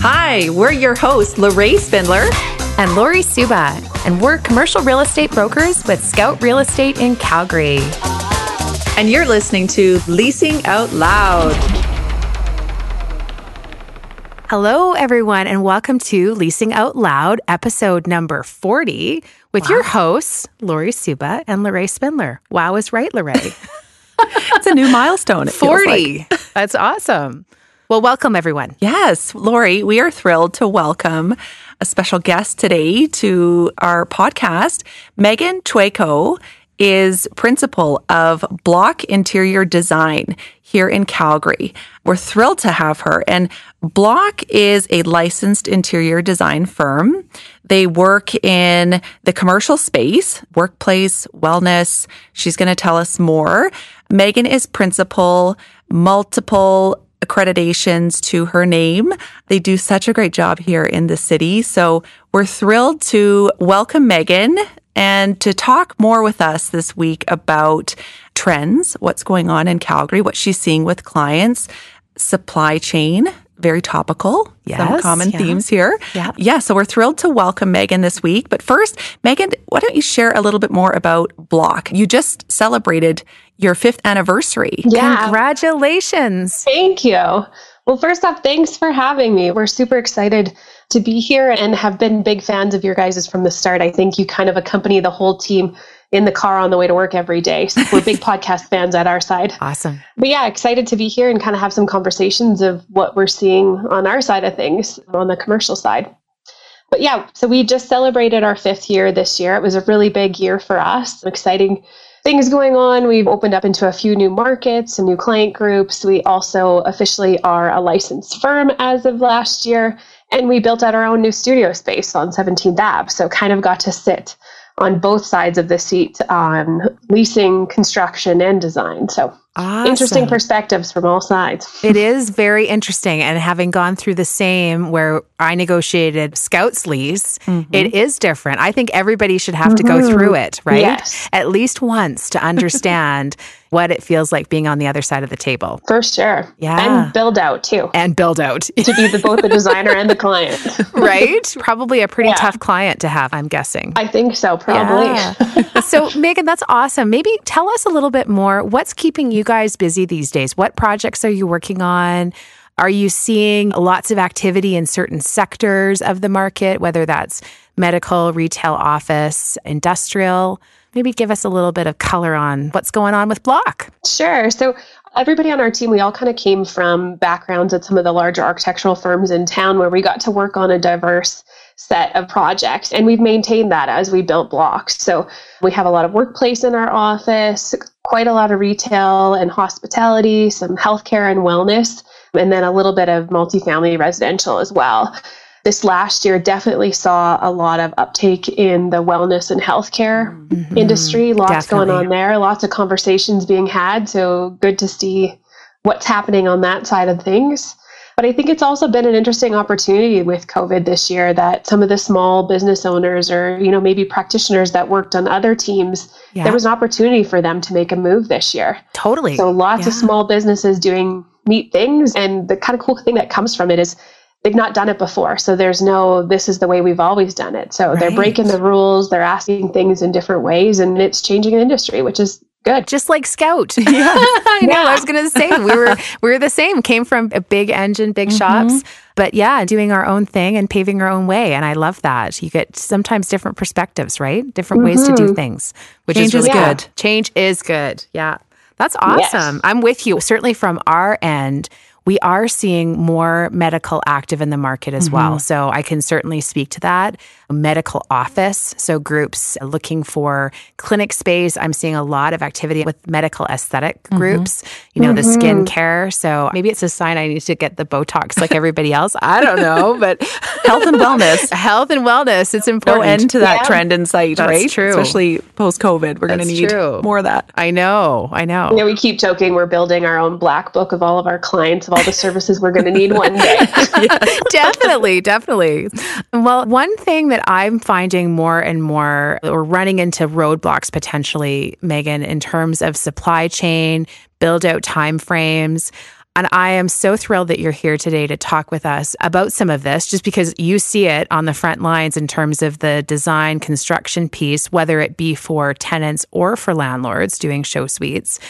Hi, we're your hosts, Lorraine Spindler and Lori Suba, and we're commercial real estate brokers with Scout Real Estate in Calgary. And you're listening to Leasing Out Loud. Hello, everyone, and welcome to Leasing Out Loud, episode number 40, with wow. your hosts, Lori Suba and Lorraine Spindler. Wow is right, Lorraine. it's a new milestone. 40. Like. That's awesome. Well, welcome everyone. Yes, Lori, we are thrilled to welcome a special guest today to our podcast. Megan Tueko is principal of Block Interior Design here in Calgary. We're thrilled to have her. And Block is a licensed interior design firm. They work in the commercial space, workplace, wellness. She's going to tell us more. Megan is principal, multiple accreditations to her name. They do such a great job here in the city. So we're thrilled to welcome Megan and to talk more with us this week about trends, what's going on in Calgary, what she's seeing with clients, supply chain, very topical. Yes, Some common yeah. themes here. Yeah. Yeah. So we're thrilled to welcome Megan this week. But first, Megan, why don't you share a little bit more about Block? You just celebrated your fifth anniversary. Yeah. Congratulations. Thank you. Well, first off, thanks for having me. We're super excited to be here and have been big fans of your guys' from the start. I think you kind of accompany the whole team in the car on the way to work every day. So we're big podcast fans at our side. Awesome. But yeah, excited to be here and kind of have some conversations of what we're seeing on our side of things on the commercial side. But yeah, so we just celebrated our fifth year this year. It was a really big year for us. Exciting things going on. We've opened up into a few new markets and new client groups. We also officially are a licensed firm as of last year. And we built out our own new studio space on 17th Ave. So kind of got to sit on both sides of the seat on leasing, construction, and design. So awesome. interesting perspectives from all sides. It is very interesting. And having gone through the same where I negotiated Scout's lease, mm-hmm. it is different. I think everybody should have mm-hmm. to go mm-hmm. through it, right? Yes. At least once to understand what it feels like being on the other side of the table. For sure. Yeah. And build out too. And build out. to be the, both the designer and the client. right? Probably a pretty yeah. tough client to have, I'm guessing. I think so, probably. Yeah. so, Megan, that's awesome. Maybe tell us a little bit more. What's keeping you guys busy these days? What projects are you working on? Are you seeing lots of activity in certain sectors of the market, whether that's medical, retail, office, industrial? maybe give us a little bit of color on what's going on with Block. Sure. So everybody on our team, we all kind of came from backgrounds at some of the larger architectural firms in town where we got to work on a diverse set of projects. And we've maintained that as we built blocks. So we have a lot of workplace in our office, quite a lot of retail and hospitality, some healthcare and wellness, and then a little bit of multifamily residential as well this last year definitely saw a lot of uptake in the wellness and healthcare mm-hmm. industry. Lots definitely. going on there, lots of conversations being had. So good to see what's happening on that side of things. But I think it's also been an interesting opportunity with COVID this year that some of the small business owners or, you know, maybe practitioners that worked on other teams, yeah. there was an opportunity for them to make a move this year. Totally. So lots yeah. of small businesses doing neat things. And the kind of cool thing that comes from it is they've not done it before. So there's no, this is the way we've always done it. So right. they're breaking the rules, they're asking things in different ways, and it's changing the industry, which is good. Just like Scout. Yeah. I know. Yeah. I was going to say we were we were the same. Came from a big engine, big mm-hmm. shops, but yeah, doing our own thing and paving our own way. And I love that. You get sometimes different perspectives, right? Different mm-hmm. ways to do mm-hmm. things, which Change is, really is good. Change is good. Yeah. That's awesome. Yes. I'm with you. Certainly from our end, we are seeing more medical active in the market as mm-hmm. well. So I can certainly speak to that. Medical office, so groups looking for clinic space. I'm seeing a lot of activity with medical aesthetic mm-hmm. groups, you know, mm-hmm. the skin care. So maybe it's a sign I need to get the Botox like everybody else. I don't know, but health and wellness. health and wellness. It's important. No end to that yeah. trend in sight, That's right? true. Especially post COVID. We're going to need true. more of that. I know. I know. Yeah, we keep joking. We're building our own black book of all of our clients all the services we're going to need one day. definitely, definitely. Well, one thing that I'm finding more and more, or running into roadblocks potentially, Megan, in terms of supply chain, build out timeframes. And I am so thrilled that you're here today to talk with us about some of this, just because you see it on the front lines in terms of the design construction piece, whether it be for tenants or for landlords doing show suites.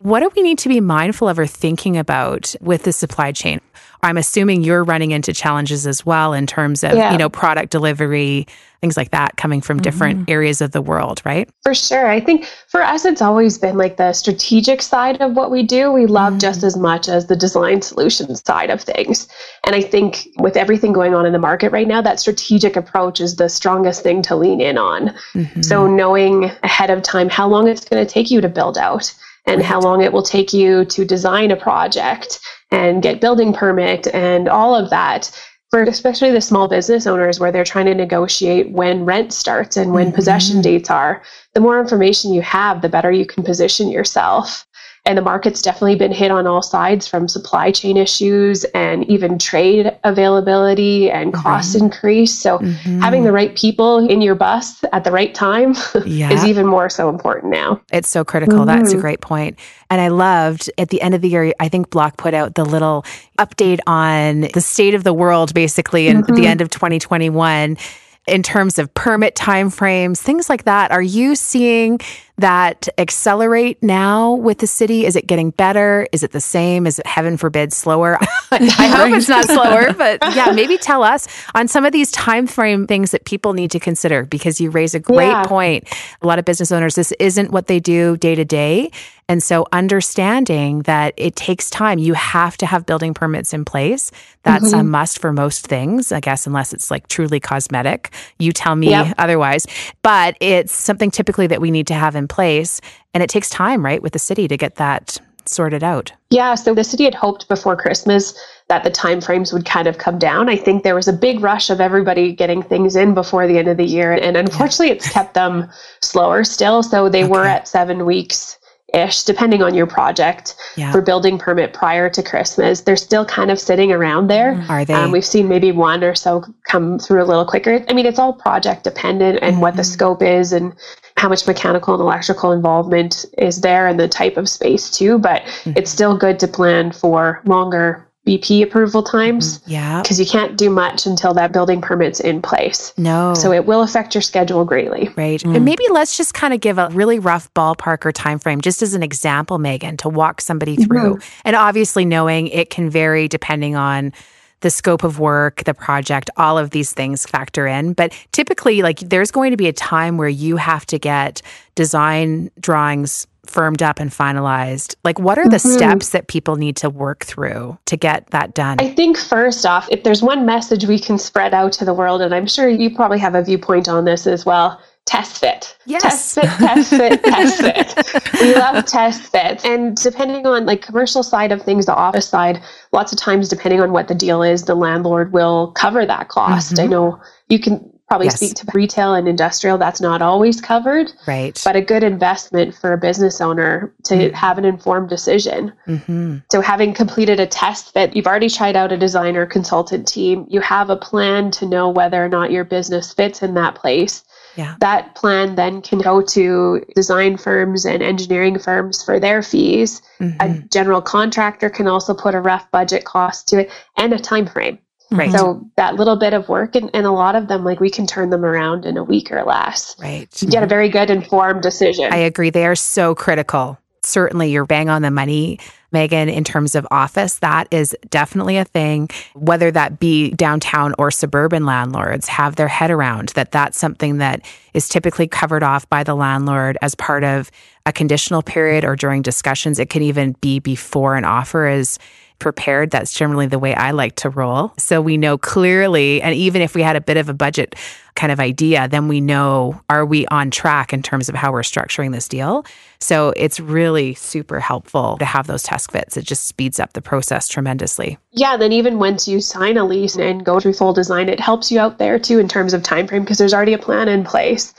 What do we need to be mindful of or thinking about with the supply chain? I'm assuming you're running into challenges as well in terms of, yeah. you know, product delivery, things like that coming from different mm-hmm. areas of the world, right? For sure. I think for us, it's always been like the strategic side of what we do. We love mm-hmm. just as much as the design solutions side of things. And I think with everything going on in the market right now, that strategic approach is the strongest thing to lean in on. Mm-hmm. So knowing ahead of time how long it's going to take you to build out and how long it will take you to design a project and get building permit and all of that for especially the small business owners where they're trying to negotiate when rent starts and when mm-hmm. possession dates are the more information you have the better you can position yourself and the market's definitely been hit on all sides from supply chain issues and even trade availability and cost mm-hmm. increase. So mm-hmm. having the right people in your bus at the right time yeah. is even more so important now. It's so critical. Mm-hmm. That's a great point. And I loved at the end of the year, I think Block put out the little update on the state of the world basically in the mm-hmm. end of 2021 in terms of permit timeframes, things like that. Are you seeing that accelerate now with the city? Is it getting better? Is it the same? Is it heaven forbid slower? I hope it's not slower, but yeah, maybe tell us on some of these time frame things that people need to consider because you raise a great yeah. point. A lot of business owners, this isn't what they do day to day. And so understanding that it takes time, you have to have building permits in place. That's mm-hmm. a must for most things, I guess, unless it's like truly cosmetic. You tell me yep. otherwise. But it's something typically that we need to have in place. And it takes time, right, with the city to get that sorted out. Yeah, so the city had hoped before Christmas that the timeframes would kind of come down. I think there was a big rush of everybody getting things in before the end of the year, and unfortunately, it's kept them slower still. So they okay. were at seven weeks ish, depending on your project yeah. for building permit prior to Christmas. They're still kind of sitting around there. Mm, are they? Um, we've seen maybe one or so come through a little quicker. I mean, it's all project dependent and mm-hmm. what the mm-hmm. scope is and how much mechanical and electrical involvement is there and the type of space too. But mm-hmm. it's still good to plan for longer BP approval times. Mm-hmm. Yeah. Because you can't do much until that building permit's in place. No. So it will affect your schedule greatly. Right. Mm. And maybe let's just kind of give a really rough ballpark or time frame, just as an example, Megan, to walk somebody through. Mm-hmm. And obviously knowing it can vary depending on the scope of work, the project, all of these things factor in. But typically, like there's going to be a time where you have to get design drawings firmed up and finalized? Like, what are the mm-hmm. steps that people need to work through to get that done? I think, first off, if there's one message we can spread out to the world, and I'm sure you probably have a viewpoint on this as well. Test fit. Yes. Test fit, test fit, test fit. We love test fits. And depending on like commercial side of things, the office side, lots of times depending on what the deal is, the landlord will cover that cost. Mm-hmm. I know you can probably yes. speak to retail and industrial that's not always covered right but a good investment for a business owner to mm-hmm. have an informed decision mm-hmm. so having completed a test that you've already tried out a designer consultant team you have a plan to know whether or not your business fits in that place yeah. that plan then can go to design firms and engineering firms for their fees mm-hmm. a general contractor can also put a rough budget cost to it and a time frame Right. So that little bit of work and, and a lot of them, like we can turn them around in a week or less. Right. You get a mm-hmm. very good informed decision. I agree. They are so critical. Certainly you're bang on the money, Megan, in terms of office. That is definitely a thing, whether that be downtown or suburban landlords have their head around that that's something that is typically covered off by the landlord as part of a conditional period or during discussions. It can even be before an offer is prepared. That's generally the way I like to roll. So we know clearly, and even if we had a bit of a budget kind of idea, then we know are we on track in terms of how we're structuring this deal. So it's really super helpful to have those test fits. It just speeds up the process tremendously. Yeah, then even once you sign a lease and go through full design, it helps you out there too in terms of time frame because there's already a plan in place.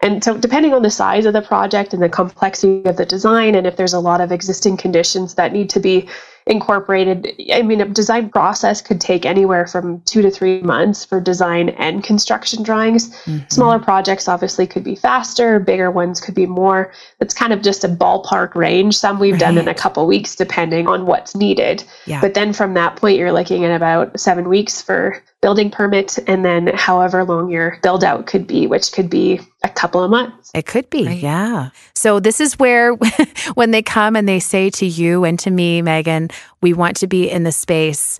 And so, depending on the size of the project and the complexity of the design, and if there's a lot of existing conditions that need to be incorporated. I mean, a design process could take anywhere from two to three months for design and construction drawings. Mm-hmm. Smaller projects obviously could be faster, bigger ones could be more. It's kind of just a ballpark range. Some we've right. done in a couple weeks, depending on what's needed. Yeah. But then from that point, you're looking at about seven weeks for building permit and then however long your build out could be, which could be a couple of months. It could be, right. yeah. So this is where when they come and they say to you and to me, Megan, we want to be in the space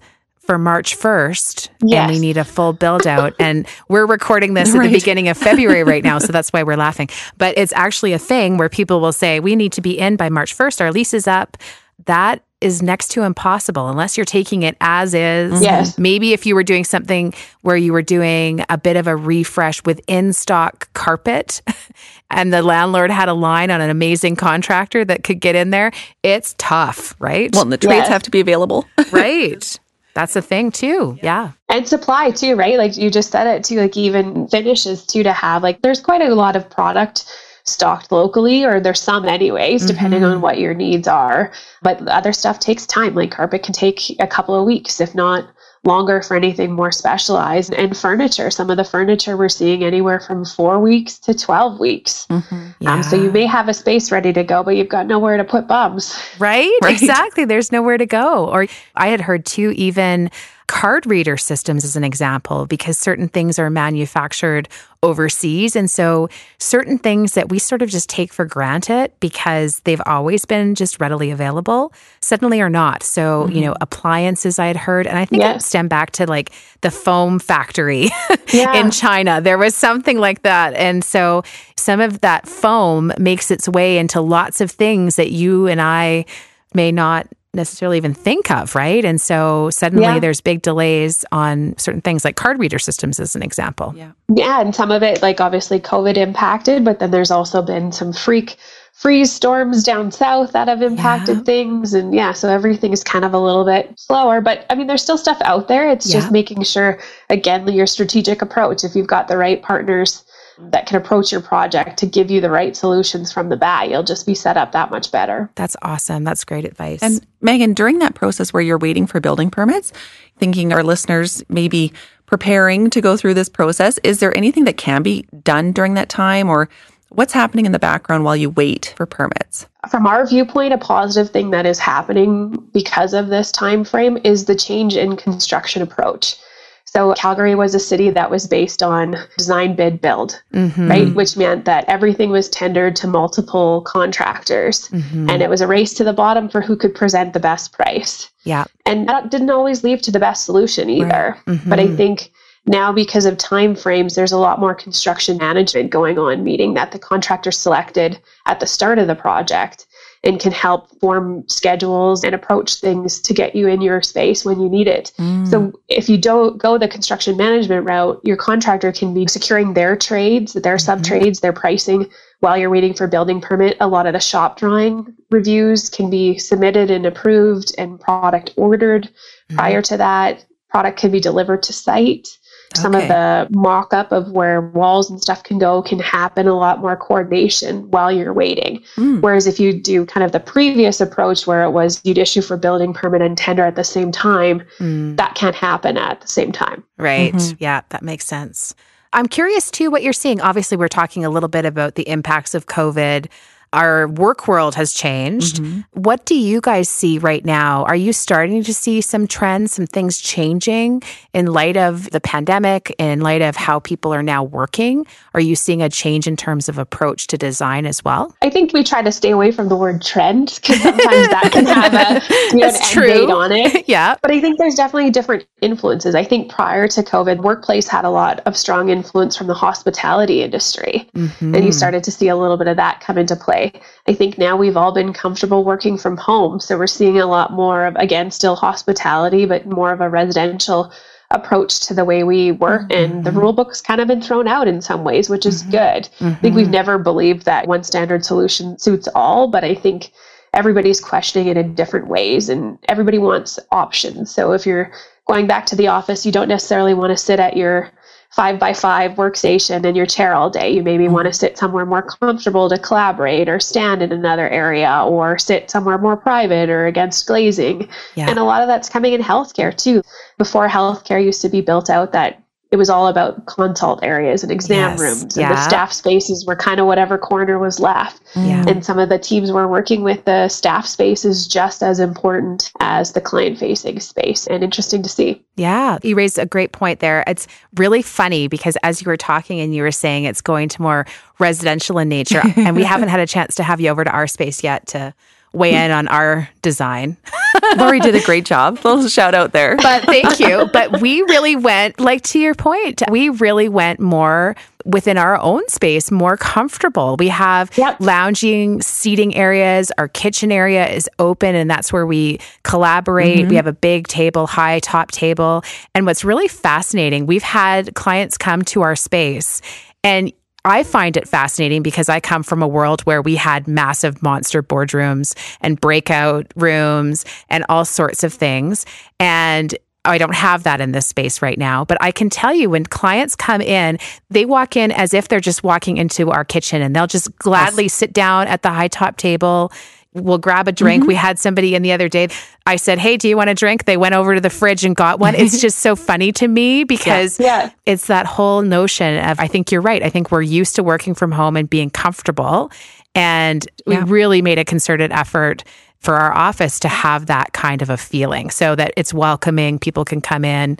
for March 1st yes. and we need a full build out. and we're recording this right. at the beginning of February right now. So that's why we're laughing. But it's actually a thing where people will say, we need to be in by March 1st. Our lease is up. That is next to impossible unless you're taking it as is. Mm-hmm. Yes. Maybe if you were doing something where you were doing a bit of a refresh with in stock carpet and the landlord had a line on an amazing contractor that could get in there, it's tough, right? Well, and the trades yes. have to be available. right. That's a thing too. Yeah. And supply too, right? Like you just said it too, like even finishes too to have. Like there's quite a lot of product stocked locally, or there's some anyways, mm-hmm. depending on what your needs are. But other stuff takes time. Like carpet can take a couple of weeks, if not longer for anything more specialized. And furniture, some of the furniture we're seeing anywhere from four weeks to 12 weeks. Mm-hmm. Yeah. Um, so you may have a space ready to go, but you've got nowhere to put bums. Right? right? Exactly. There's nowhere to go. Or I had heard too, even card reader systems as an example, because certain things are manufactured overseas. And so certain things that we sort of just take for granted because they've always been just readily available suddenly are not. So, mm-hmm. you know, appliances I had heard, and I think yes. it stemmed back to like the foam factory yeah. in China. There was something like that. And so some of that foam makes its way into lots of things that you and I may not necessarily even think of, right? And so suddenly yeah. there's big delays on certain things like card reader systems as an example. Yeah. Yeah, and some of it like obviously COVID impacted, but then there's also been some freak freeze storms down south that have impacted yeah. things and yeah, so everything is kind of a little bit slower, but I mean there's still stuff out there. It's yeah. just making sure again your strategic approach if you've got the right partners that can approach your project to give you the right solutions from the bat. You'll just be set up that much better. That's awesome. That's great advice. And Megan, during that process where you're waiting for building permits, thinking our listeners may be preparing to go through this process, is there anything that can be done during that time or what's happening in the background while you wait for permits? From our viewpoint, a positive thing that is happening because of this time frame is the change in construction approach. So Calgary was a city that was based on design bid build, mm-hmm. right? Which meant that everything was tendered to multiple contractors mm-hmm. and it was a race to the bottom for who could present the best price. Yeah. And that didn't always lead to the best solution either. Right. Mm-hmm. But I think now because of time frames there's a lot more construction management going on meaning that the contractor selected at the start of the project and can help form schedules and approach things to get you in your space when you need it. Mm. So if you don't go the construction management route, your contractor can be securing their trades, their mm-hmm. sub trades, their pricing while you're waiting for building permit. A lot of the shop drawing reviews can be submitted and approved and product ordered mm. prior to that. Product can be delivered to site. Some okay. of the mock up of where walls and stuff can go can happen a lot more coordination while you're waiting. Mm. Whereas if you do kind of the previous approach where it was you'd issue for building permit and tender at the same time, mm. that can't happen at the same time. Right. Mm-hmm. Yeah, that makes sense. I'm curious too what you're seeing. Obviously, we're talking a little bit about the impacts of COVID our work world has changed. Mm-hmm. What do you guys see right now? Are you starting to see some trends, some things changing in light of the pandemic, in light of how people are now working? Are you seeing a change in terms of approach to design as well? I think we try to stay away from the word trend because sometimes that can have a you know, an end date on it. yeah. But I think there's definitely different influences. I think prior to COVID, workplace had a lot of strong influence from the hospitality industry. Mm-hmm. And you started to see a little bit of that come into play way. I think now we've all been comfortable working from home. So we're seeing a lot more of, again, still hospitality, but more of a residential approach to the way we work. Mm-hmm. And the rule book's kind of been thrown out in some ways, which is mm-hmm. good. Mm-hmm. I think we've never believed that one standard solution suits all, but I think everybody's questioning it in different ways and everybody wants options. So if you're going back to the office, you don't necessarily want to sit at your five by five workstation in your chair all day. You maybe mm-hmm. want to sit somewhere more comfortable to collaborate or stand in another area or sit somewhere more private or against glazing. Yeah. And a lot of that's coming in healthcare too. Before healthcare used to be built out that it was all about consult areas and exam yes, rooms and yeah. the staff spaces were kind of whatever corner was left yeah. and some of the teams were working with the staff spaces just as important as the client facing space and interesting to see yeah you raised a great point there it's really funny because as you were talking and you were saying it's going to more residential in nature and we haven't had a chance to have you over to our space yet to weigh in on our design. Lori did a great job. Little shout out there. But thank you. But we really went, like to your point, we really went more within our own space, more comfortable. We have yep. lounging seating areas. Our kitchen area is open, and that's where we collaborate. Mm-hmm. We have a big table, high top table. And what's really fascinating, we've had clients come to our space and I find it fascinating because I come from a world where we had massive monster boardrooms and breakout rooms and all sorts of things. And I don't have that in this space right now, but I can tell you when clients come in, they walk in as if they're just walking into our kitchen and they'll just gladly yes. sit down at the high top table we'll grab a drink. Mm-hmm. We had somebody in the other day. I said, Hey, do you want a drink? They went over to the fridge and got one. It's just so funny to me because yeah. Yeah. it's that whole notion of, I think you're right. I think we're used to working from home and being comfortable. And yeah. we really made a concerted effort for our office to have that kind of a feeling so that it's welcoming. People can come in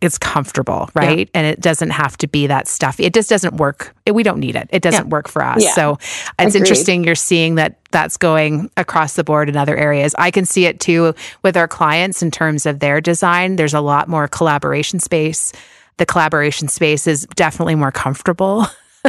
it's comfortable, right? Yeah. And it doesn't have to be that stuff. It just doesn't work. We don't need it. It doesn't yeah. work for us. Yeah. So it's Agreed. interesting you're seeing that that's going across the board in other areas. I can see it too with our clients in terms of their design. There's a lot more collaboration space. The collaboration space is definitely more comfortable.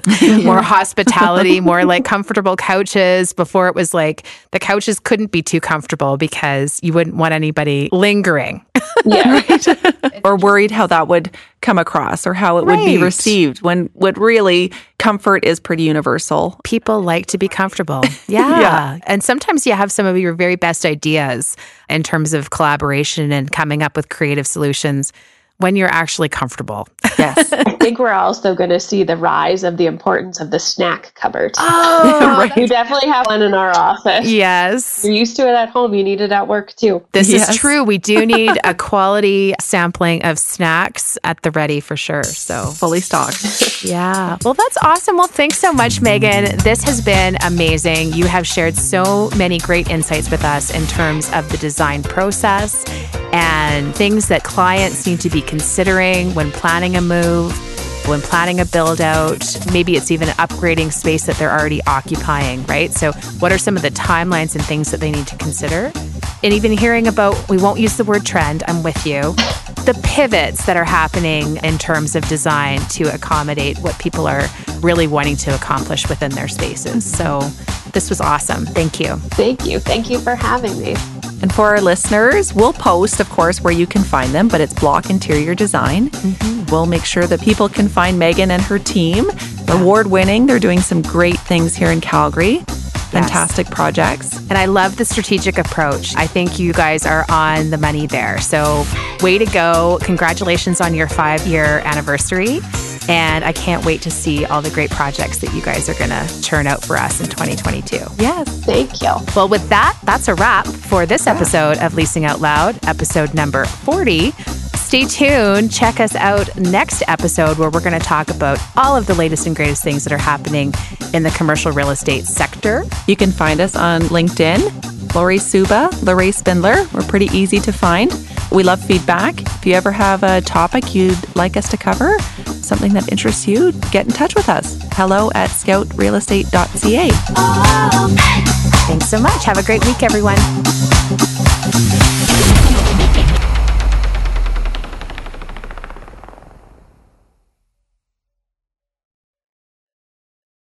more hospitality, more like comfortable couches. Before it was like the couches couldn't be too comfortable because you wouldn't want anybody lingering. Yeah. right? or worried how that would come across or how it right. would be received when what really comfort is pretty universal. People like to be comfortable. Yeah. yeah. And sometimes you have some of your very best ideas in terms of collaboration and coming up with creative solutions when you're actually comfortable. Yes. I think we're also going to see the rise of the importance of the snack cupboard. Oh, right. You definitely have one in our office. Yes. You're used to it at home. You need it at work too. This yes. is true. We do need a quality sampling of snacks at the ready for sure. So fully stocked. yeah. Well, that's awesome. Well, thanks so much, Megan. This has been amazing. You have shared so many great insights with us in terms of the design process and things that clients need to be considering when planning a move, when planning a build out. Maybe it's even upgrading space that they're already occupying, right? So, what are some of the timelines and things that they need to consider? And even hearing about, we won't use the word trend, I'm with you, the pivots that are happening in terms of design to accommodate what people are really wanting to accomplish within their spaces. So, this was awesome. Thank you. Thank you. Thank you for having me. And for our listeners, we'll post, of course, where you can find them, but it's Block Interior Design. Mm-hmm. We'll make sure that people can find Megan and her team. Award winning. They're doing some great things here in Calgary. Fantastic yes. projects. And I love the strategic approach. I think you guys are on the money there. So, way to go. Congratulations on your five year anniversary. And I can't wait to see all the great projects that you guys are going to churn out for us in 2022. Yes, thank you. Well, with that, that's a wrap for this episode of Leasing Out Loud, episode number 40. Stay tuned. Check us out next episode where we're going to talk about all of the latest and greatest things that are happening in the commercial real estate sector. You can find us on LinkedIn, Lori Suba, Lori Spindler. We're pretty easy to find. We love feedback. If you ever have a topic you'd like us to cover, something that interests you, get in touch with us. Hello at scoutrealestate.ca. Oh, oh, oh, Thanks so much. Have a great week, everyone.